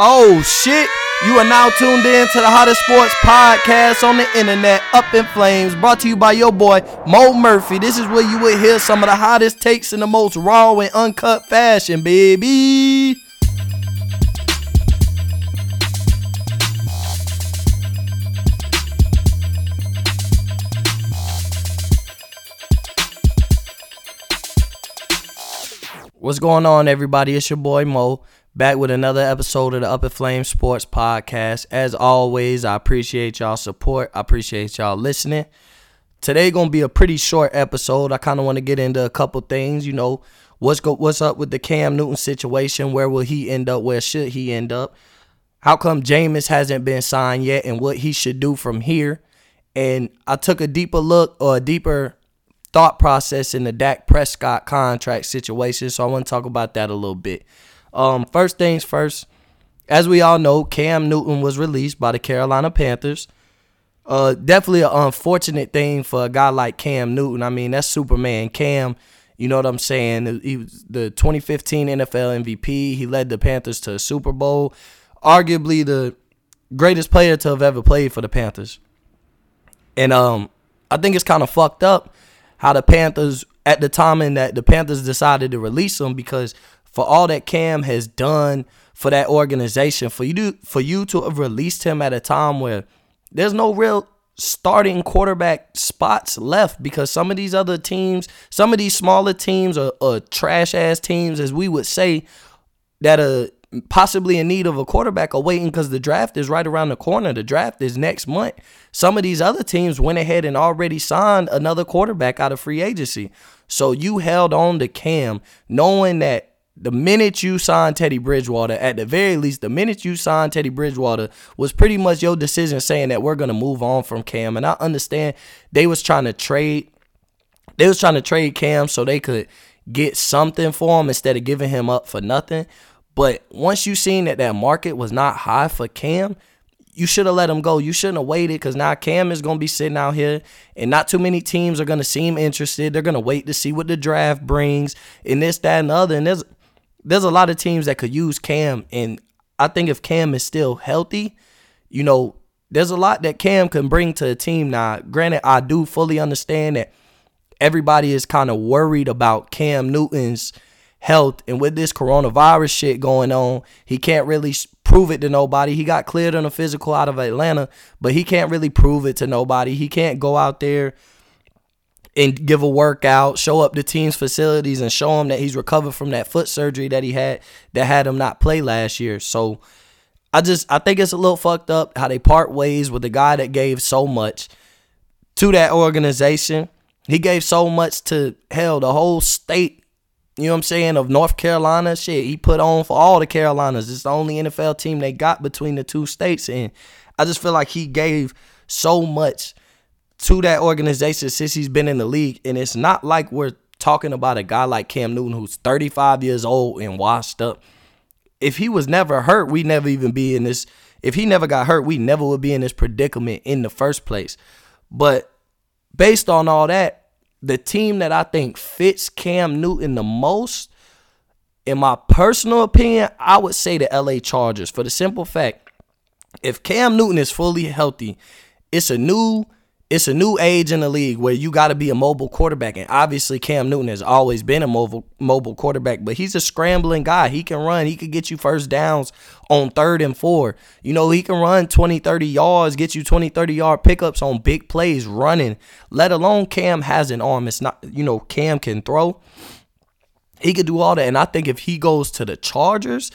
Oh shit! You are now tuned in to the hottest sports podcast on the internet, Up in Flames, brought to you by your boy Mo Murphy. This is where you will hear some of the hottest takes in the most raw and uncut fashion, baby. What's going on, everybody? It's your boy Mo, back with another episode of the Up in Flames Sports Podcast. As always, I appreciate y'all support. I appreciate y'all listening. Today gonna be a pretty short episode. I kind of want to get into a couple things. You know, what's go what's up with the Cam Newton situation? Where will he end up? Where should he end up? How come Jameis hasn't been signed yet, and what he should do from here? And I took a deeper look or a deeper thought process in the Dak Prescott contract situation. So I want to talk about that a little bit. Um, first things first, as we all know, Cam Newton was released by the Carolina Panthers. Uh, definitely an unfortunate thing for a guy like Cam Newton. I mean, that's Superman Cam. You know what I'm saying? He was the 2015 NFL MVP. He led the Panthers to a Super Bowl. Arguably the greatest player to have ever played for the Panthers. And um, I think it's kind of fucked up how the Panthers at the time and that the Panthers decided to release him because for all that Cam has done for that organization, for you to for you to have released him at a time where there's no real starting quarterback spots left because some of these other teams, some of these smaller teams are, are trash ass teams, as we would say, that are possibly in need of a quarterback are waiting because the draft is right around the corner. The draft is next month. Some of these other teams went ahead and already signed another quarterback out of free agency. So you held on to Cam, knowing that the minute you signed Teddy Bridgewater, at the very least, the minute you signed Teddy Bridgewater was pretty much your decision saying that we're gonna move on from Cam. And I understand they was trying to trade, they was trying to trade Cam so they could get something for him instead of giving him up for nothing. But once you seen that that market was not high for Cam, you should have let him go. You shouldn't have waited because now Cam is going to be sitting out here, and not too many teams are going to seem interested. They're going to wait to see what the draft brings, and this, that, and the other. And there's there's a lot of teams that could use Cam, and I think if Cam is still healthy, you know, there's a lot that Cam can bring to a team. Now, granted, I do fully understand that everybody is kind of worried about Cam Newton's health. And with this coronavirus shit going on, he can't really prove it to nobody. He got cleared on a physical out of Atlanta, but he can't really prove it to nobody. He can't go out there and give a workout, show up the team's facilities and show him that he's recovered from that foot surgery that he had that had him not play last year. So I just I think it's a little fucked up how they part ways with the guy that gave so much to that organization. He gave so much to hell the whole state you know what I'm saying, of North Carolina. Shit, he put on for all the Carolinas. It's the only NFL team they got between the two states. And I just feel like he gave so much to that organization since he's been in the league. And it's not like we're talking about a guy like Cam Newton who's 35 years old and washed up. If he was never hurt, we never even be in this. If he never got hurt, we never would be in this predicament in the first place. But based on all that, the team that I think fits Cam Newton the most, in my personal opinion, I would say the LA Chargers for the simple fact if Cam Newton is fully healthy, it's a new it's a new age in the league where you got to be a mobile quarterback. And obviously, Cam Newton has always been a mobile mobile quarterback, but he's a scrambling guy. He can run. He can get you first downs on third and four. You know, he can run 20, 30 yards, get you 20, 30 yard pickups on big plays running, let alone Cam has an arm. It's not, you know, Cam can throw. He could do all that. And I think if he goes to the Chargers,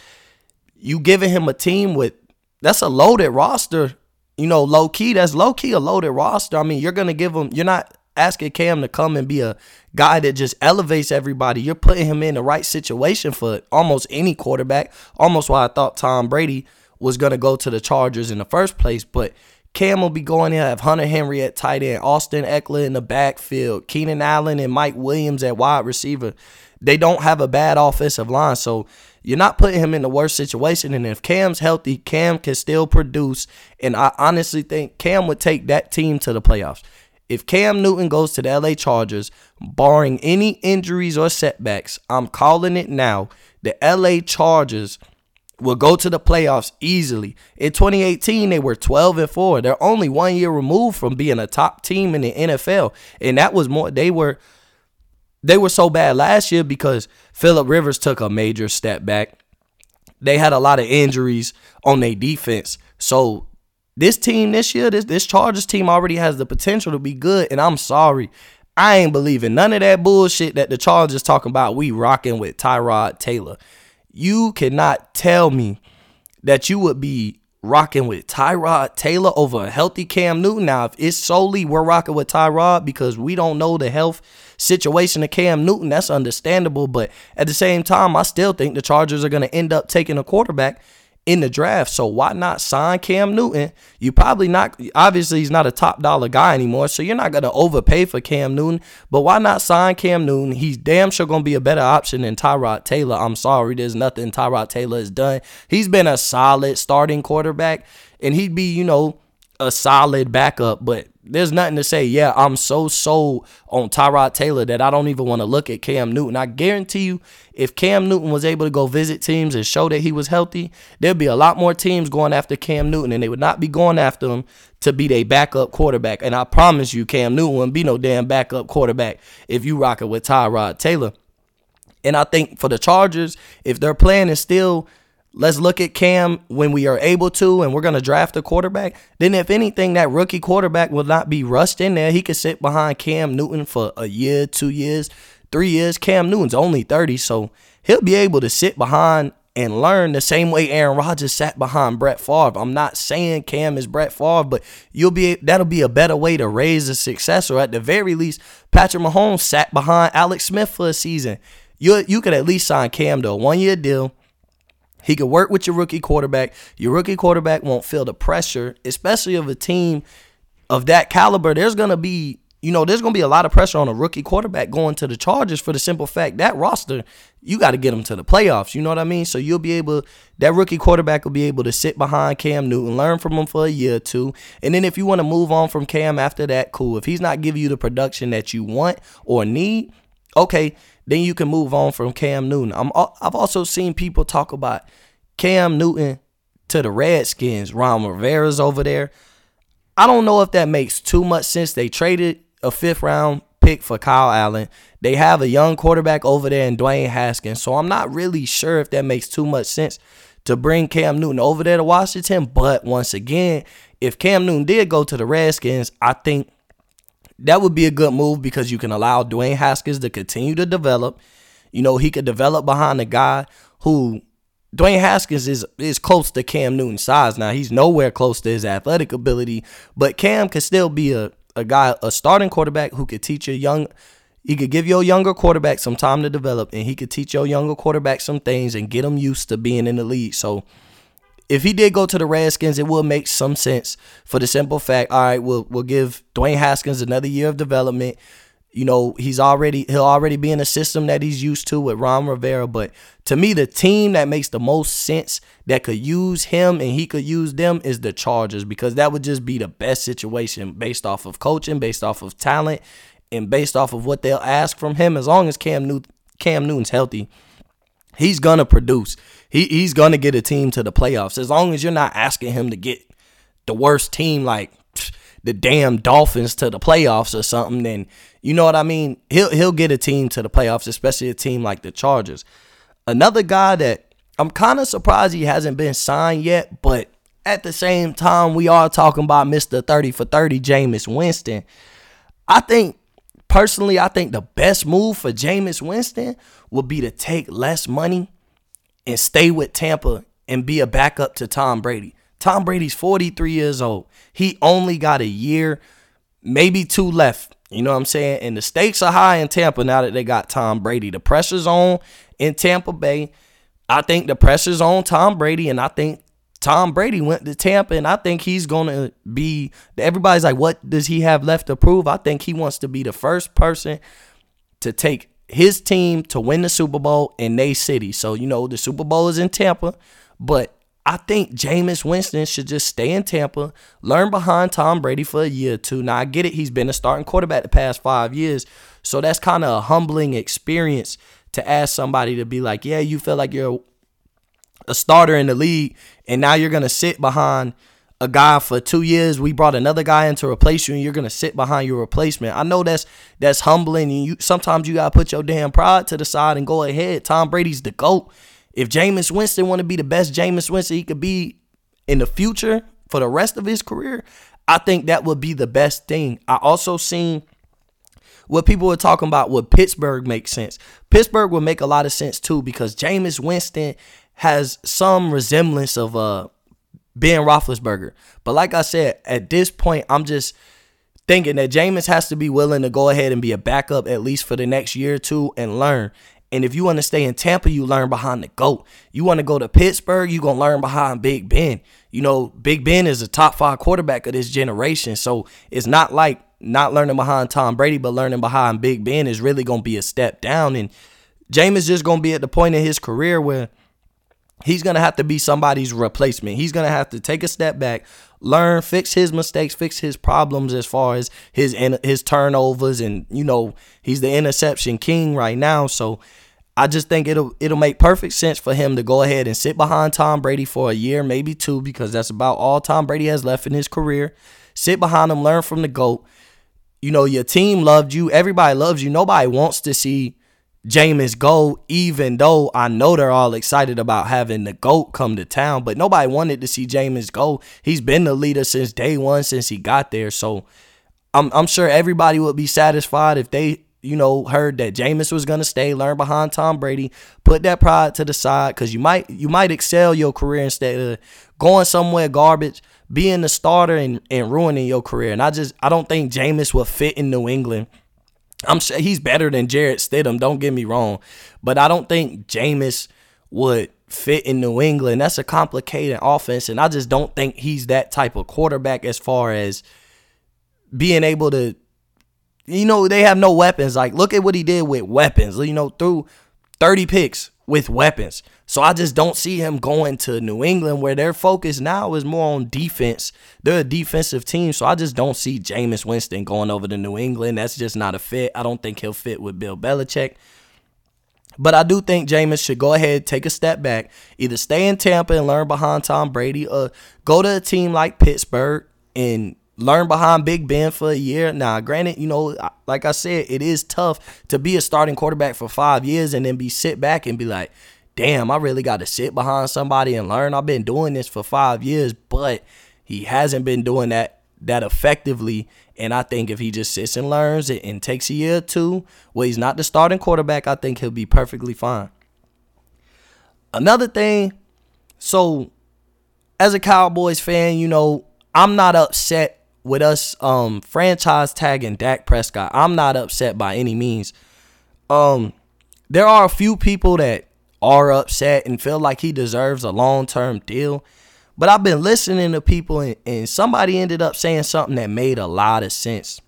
you giving him a team with that's a loaded roster you know, low key, that's low key a loaded roster. I mean, you're gonna give him. You're not asking Cam to come and be a guy that just elevates everybody. You're putting him in the right situation for almost any quarterback. Almost why I thought Tom Brady was gonna go to the Chargers in the first place, but. Cam will be going there. Have Hunter Henry at tight end, Austin Ekeler in the backfield, Keenan Allen and Mike Williams at wide receiver. They don't have a bad offensive line, so you're not putting him in the worst situation. And if Cam's healthy, Cam can still produce. And I honestly think Cam would take that team to the playoffs. If Cam Newton goes to the LA Chargers, barring any injuries or setbacks, I'm calling it now. The LA Chargers will go to the playoffs easily. In 2018, they were 12 and 4. They're only one year removed from being a top team in the NFL. And that was more they were they were so bad last year because Philip Rivers took a major step back. They had a lot of injuries on their defense. So this team this year, this this Chargers team already has the potential to be good. And I'm sorry. I ain't believing none of that bullshit that the Chargers talking about. We rocking with Tyrod Taylor. You cannot tell me that you would be rocking with Tyrod Taylor over a healthy Cam Newton. Now, if it's solely we're rocking with Tyrod because we don't know the health situation of Cam Newton, that's understandable. But at the same time, I still think the Chargers are going to end up taking a quarterback in the draft. So why not sign Cam Newton? You probably not obviously he's not a top dollar guy anymore, so you're not gonna overpay for Cam Newton. But why not sign Cam Newton? He's damn sure gonna be a better option than Tyrod Taylor. I'm sorry, there's nothing Tyrod Taylor has done. He's been a solid starting quarterback, and he'd be, you know, a solid backup, but there's nothing to say. Yeah, I'm so sold on Tyrod Taylor that I don't even want to look at Cam Newton. I guarantee you, if Cam Newton was able to go visit teams and show that he was healthy, there'd be a lot more teams going after Cam Newton, and they would not be going after him to be their backup quarterback. And I promise you, Cam Newton wouldn't be no damn backup quarterback if you rock it with Tyrod Taylor. And I think for the Chargers, if their plan is still Let's look at Cam when we are able to, and we're going to draft a quarterback. Then, if anything, that rookie quarterback will not be rushed in there. He could sit behind Cam Newton for a year, two years, three years. Cam Newton's only 30, so he'll be able to sit behind and learn the same way Aaron Rodgers sat behind Brett Favre. I'm not saying Cam is Brett Favre, but you'll be that'll be a better way to raise a successor. At the very least, Patrick Mahomes sat behind Alex Smith for a season. You you could at least sign Cam to a one year deal he could work with your rookie quarterback. Your rookie quarterback won't feel the pressure, especially of a team of that caliber. There's going to be, you know, there's going to be a lot of pressure on a rookie quarterback going to the Chargers for the simple fact that roster, you got to get them to the playoffs. You know what I mean? So you'll be able, that rookie quarterback will be able to sit behind Cam Newton, learn from him for a year or two. And then if you want to move on from Cam after that, cool. If he's not giving you the production that you want or need, okay, then you can move on from Cam Newton. I'm I've also seen people talk about Cam Newton to the Redskins. Ron Rivera's over there. I don't know if that makes too much sense. They traded a fifth round pick for Kyle Allen. They have a young quarterback over there in Dwayne Haskins. So I'm not really sure if that makes too much sense to bring Cam Newton over there to Washington. But once again, if Cam Newton did go to the Redskins, I think that would be a good move because you can allow Dwayne Haskins to continue to develop. You know, he could develop behind a guy who Dwayne Haskins is is close to Cam Newton's size. Now he's nowhere close to his athletic ability, but Cam could still be a, a guy, a starting quarterback who could teach a young he could give your younger quarterback some time to develop and he could teach your younger quarterback some things and get them used to being in the league. So if he did go to the Redskins, it will make some sense for the simple fact, all right, we'll we'll give Dwayne Haskins another year of development. You know, he's already he'll already be in a system that he's used to with Ron Rivera. But to me, the team that makes the most sense that could use him and he could use them is the Chargers because that would just be the best situation based off of coaching, based off of talent, and based off of what they'll ask from him. As long as Cam Newton Cam Newton's healthy, he's gonna produce. He he's gonna get a team to the playoffs as long as you're not asking him to get the worst team like the damn Dolphins to the playoffs or something. Then you know what I mean. He'll he'll get a team to the playoffs, especially a team like the Chargers. Another guy that I'm kind of surprised he hasn't been signed yet, but at the same time, we are talking about Mr. 30 for 30, Jameis Winston. I think personally, I think the best move for Jameis Winston would be to take less money and stay with Tampa and be a backup to Tom Brady. Tom Brady's 43 years old. He only got a year, maybe two left. You know what I'm saying? And the stakes are high in Tampa now that they got Tom Brady. The pressure's on in Tampa Bay. I think the pressure's on Tom Brady, and I think Tom Brady went to Tampa, and I think he's gonna be. Everybody's like, what does he have left to prove? I think he wants to be the first person to take his team to win the Super Bowl in their city. So, you know, the Super Bowl is in Tampa, but I think Jameis Winston should just stay in Tampa, learn behind Tom Brady for a year or two. Now, I get it. He's been a starting quarterback the past five years. So that's kind of a humbling experience to ask somebody to be like, yeah, you feel like you're a starter in the league, and now you're gonna sit behind a guy for two years. We brought another guy in to replace you, and you're gonna sit behind your replacement. I know that's that's humbling, and you sometimes you gotta put your damn pride to the side and go ahead. Tom Brady's the goat. If Jameis Winston want to be the best Jameis Winston he could be in the future for the rest of his career, I think that would be the best thing. I also seen what people were talking about would Pittsburgh make sense. Pittsburgh would make a lot of sense too because Jameis Winston has some resemblance of uh Ben Roethlisberger. But like I said, at this point, I'm just thinking that Jameis has to be willing to go ahead and be a backup at least for the next year or two and learn. And if you want to stay in Tampa, you learn behind the GOAT. You want to go to Pittsburgh, you're going to learn behind Big Ben. You know, Big Ben is a top five quarterback of this generation. So it's not like not learning behind Tom Brady, but learning behind Big Ben is really going to be a step down. And Jameis just going to be at the point in his career where he's going to have to be somebody's replacement. He's going to have to take a step back, learn, fix his mistakes, fix his problems as far as his his turnovers and you know, he's the interception king right now, so I just think it'll it'll make perfect sense for him to go ahead and sit behind Tom Brady for a year, maybe two, because that's about all Tom Brady has left in his career. Sit behind him, learn from the GOAT. You know, your team loved you. Everybody loves you. Nobody wants to see Jameis go, even though I know they're all excited about having the GOAT come to town. But nobody wanted to see Jameis go. He's been the leader since day one, since he got there. So I'm I'm sure everybody would be satisfied if they you know, heard that Jameis was gonna stay, learn behind Tom Brady, put that pride to the side, cause you might you might excel your career instead of going somewhere garbage, being the starter and, and ruining your career. And I just I don't think Jameis will fit in New England. I'm sure he's better than Jarrett Stidham, don't get me wrong. But I don't think Jameis would fit in New England. That's a complicated offense, and I just don't think he's that type of quarterback as far as being able to you know, they have no weapons. Like, look at what he did with weapons. You know, through 30 picks with weapons. So I just don't see him going to New England where their focus now is more on defense. They're a defensive team. So I just don't see Jameis Winston going over to New England. That's just not a fit. I don't think he'll fit with Bill Belichick. But I do think Jameis should go ahead, take a step back, either stay in Tampa and learn behind Tom Brady, or go to a team like Pittsburgh and learn behind Big Ben for a year. Now, granted, you know, like I said, it is tough to be a starting quarterback for five years and then be sit back and be like, damn, I really got to sit behind somebody and learn. I've been doing this for five years, but he hasn't been doing that that effectively. And I think if he just sits and learns it and takes a year or two, well, he's not the starting quarterback, I think he'll be perfectly fine. Another thing, so as a Cowboys fan, you know, I'm not upset with us um franchise tagging Dak Prescott, I'm not upset by any means. Um there are a few people that are upset and feel like he deserves a long-term deal. But I've been listening to people and, and somebody ended up saying something that made a lot of sense.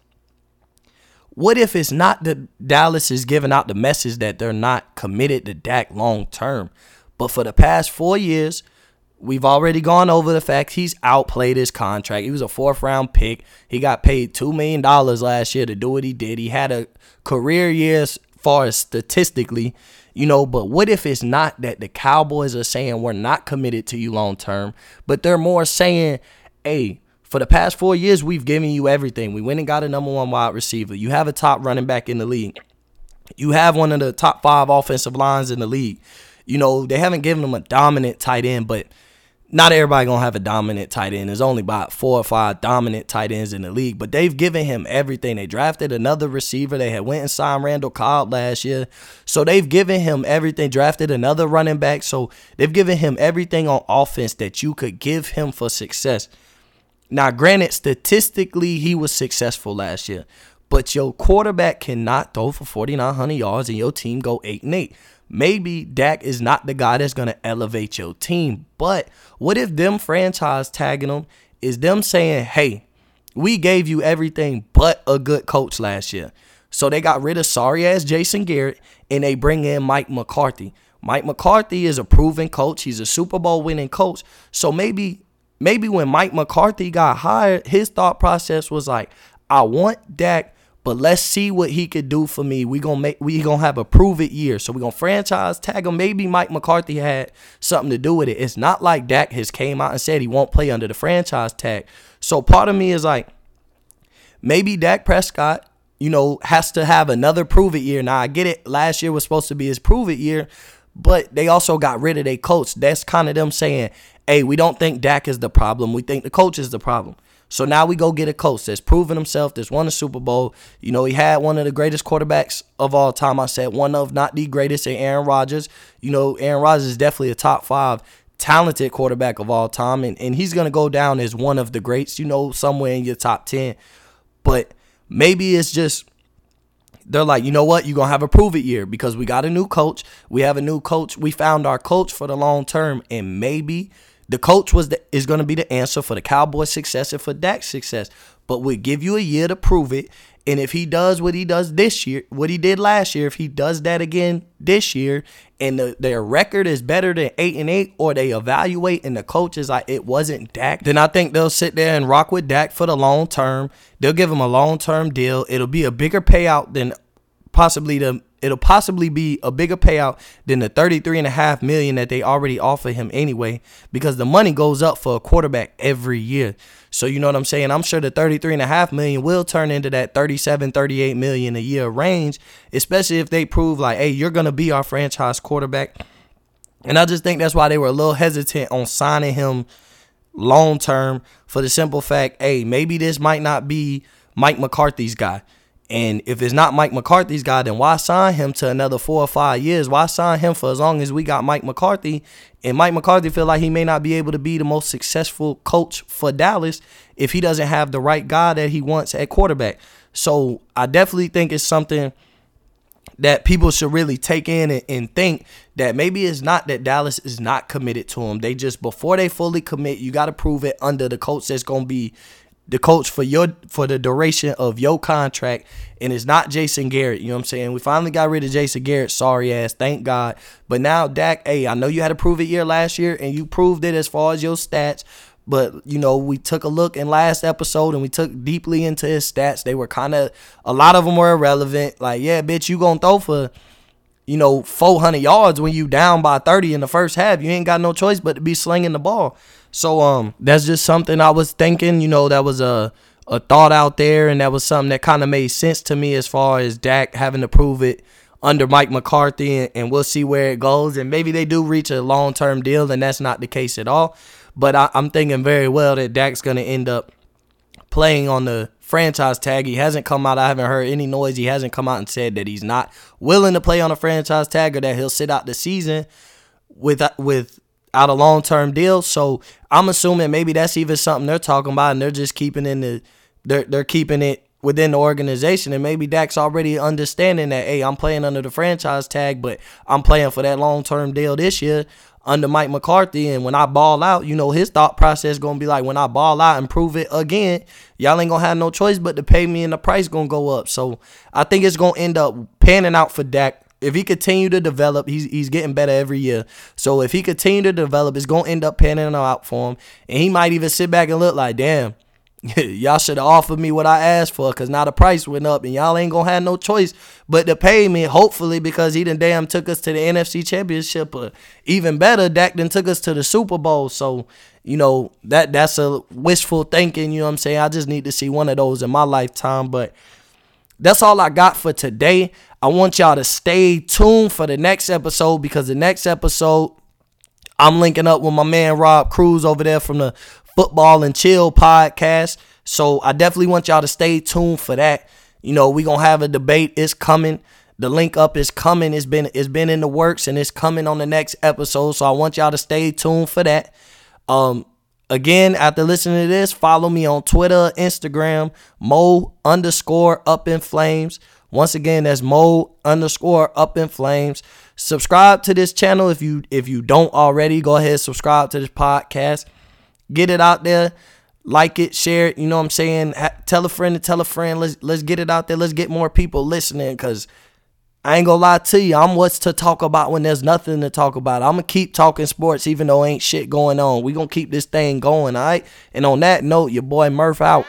What if it's not that Dallas is giving out the message that they're not committed to Dak long term? But for the past four years, We've already gone over the fact he's outplayed his contract. He was a fourth round pick. He got paid $2 million last year to do what he did. He had a career year as far as statistically, you know, but what if it's not that the Cowboys are saying we're not committed to you long term, but they're more saying, hey, for the past four years, we've given you everything. We went and got a number one wide receiver. You have a top running back in the league. You have one of the top five offensive lines in the league. You know, they haven't given him a dominant tight end, but not everybody gonna have a dominant tight end. There's only about four or five dominant tight ends in the league, but they've given him everything. They drafted another receiver. They had went and signed Randall Cobb last year, so they've given him everything. Drafted another running back, so they've given him everything on offense that you could give him for success. Now, granted, statistically he was successful last year, but your quarterback cannot throw for 4,900 yards and your team go eight and eight. Maybe Dak is not the guy that's going to elevate your team. But what if them franchise tagging him is them saying, hey, we gave you everything but a good coach last year. So they got rid of sorry ass Jason Garrett and they bring in Mike McCarthy. Mike McCarthy is a proven coach. He's a Super Bowl winning coach. So maybe maybe when Mike McCarthy got hired, his thought process was like, I want Dak, But let's see what he could do for me. We gonna make we gonna have a prove it year. So we gonna franchise tag him. Maybe Mike McCarthy had something to do with it. It's not like Dak has came out and said he won't play under the franchise tag. So part of me is like, maybe Dak Prescott, you know, has to have another prove it year. Now I get it. Last year was supposed to be his prove it year, but they also got rid of their coach. That's kind of them saying, hey, we don't think Dak is the problem. We think the coach is the problem. So now we go get a coach that's proven himself, that's won a Super Bowl. You know, he had one of the greatest quarterbacks of all time. I said one of, not the greatest, in Aaron Rodgers. You know, Aaron Rodgers is definitely a top five talented quarterback of all time, and, and he's going to go down as one of the greats, you know, somewhere in your top 10. But maybe it's just they're like, you know what, you're gonna have a prove it year because we got a new coach. We have a new coach. We found our coach for the long term, and maybe the coach was the, is going to be the answer for the Cowboys' success and for Dak's success. But we'll give you a year to prove it. And if he does what he does this year, what he did last year, if he does that again this year, and the, their record is better than eight and eight, or they evaluate and the coach is like it wasn't Dak, then I think they'll sit there and rock with Dak for the long term. They'll give him a long term deal. It'll be a bigger payout than possibly the it'll possibly be a bigger payout than the 33 and a half million that they already offer him anyway because the money goes up for a quarterback every year. So you know what i'm saying? I'm sure the 33 and a half million will turn into that 37 38 million a year range especially if they prove like hey you're gonna be our franchise quarterback. And i just think that's why they were a little hesitant on signing him long term for the simple fact hey maybe this might not be mike mccarthy's guy and if it's not Mike McCarthy's guy, then why sign him to another four or five years? Why sign him for as long as we got Mike McCarthy? And Mike McCarthy feel like he may not be able to be the most successful coach for Dallas if he doesn't have the right guy that he wants at quarterback. So I definitely think it's something that people should really take in and, and, think that maybe it's not that Dallas is not committed to him. They just before they fully commit, you got to prove it under the coach that's going to be the coach for your for the duration of your contract and it's not Jason Garrett. You know what I'm saying? We finally got rid of Jason Garrett, sorry ass, thank God. But now Dak, hey, I know you had a prove it year last year and you proved it as far as your stats. But you know, we took a look in last episode and we took deeply into his stats. They were kind of a lot of them were irrelevant. Like, yeah, bitch, you gonna throw for you know 400 yards when you down by 30 in the first half. You ain't got no choice but to be slinging the ball. So um, that's just something I was thinking. You know, that was a a thought out there, and that was something that kind of made sense to me as far as Dak having to prove it under Mike McCarthy, and, and we'll see where it goes. And maybe they do reach a long term deal, and that's not the case at all. But I, I'm thinking very well that Dak's going to end up playing on the franchise tag. He hasn't come out. I haven't heard any noise. He hasn't come out and said that he's not willing to play on a franchise tag or that he'll sit out the season with with out a long term deal. So I'm assuming maybe that's even something they're talking about, and they're just keeping in the they're they're keeping it within the organization, and maybe Dak's already understanding that hey, I'm playing under the franchise tag, but I'm playing for that long term deal this year under Mike McCarthy. And when I ball out, you know, his thought process gonna be like, when I ball out and prove it again, y'all ain't gonna have no choice but to pay me, and the price gonna go up. So I think it's gonna end up panning out for Dak if he continue to develop, he's he's getting better every year. So if he continue to develop, it's gonna end up panning out for him, and he might even sit back and look like, damn, y'all should have offered me what I asked for, cause now the price went up, and y'all ain't gonna have no choice but to pay me. Hopefully, because he done damn took us to the NFC Championship, or even better, Dak then took us to the Super Bowl. So you know that that's a wishful thinking. You know what I'm saying? I just need to see one of those in my lifetime, but. That's all I got for today. I want y'all to stay tuned for the next episode because the next episode, I'm linking up with my man Rob Cruz over there from the Football and Chill podcast. So I definitely want y'all to stay tuned for that. You know, we gonna have a debate. It's coming. The link up is coming. It's been it's been in the works and it's coming on the next episode. So I want y'all to stay tuned for that. Um, Again, after listening to this, follow me on Twitter, Instagram, Mo underscore up in flames. Once again, that's Mo underscore up in flames. Subscribe to this channel if you if you don't already. Go ahead, subscribe to this podcast. Get it out there. Like it, share it. You know what I'm saying? tell a friend to tell a friend. Let's let's get it out there. Let's get more people listening because I ain't gonna lie to you. I'm what's to talk about when there's nothing to talk about. I'm gonna keep talking sports even though ain't shit going on. We gonna keep this thing going, all right? And on that note, your boy Murph out.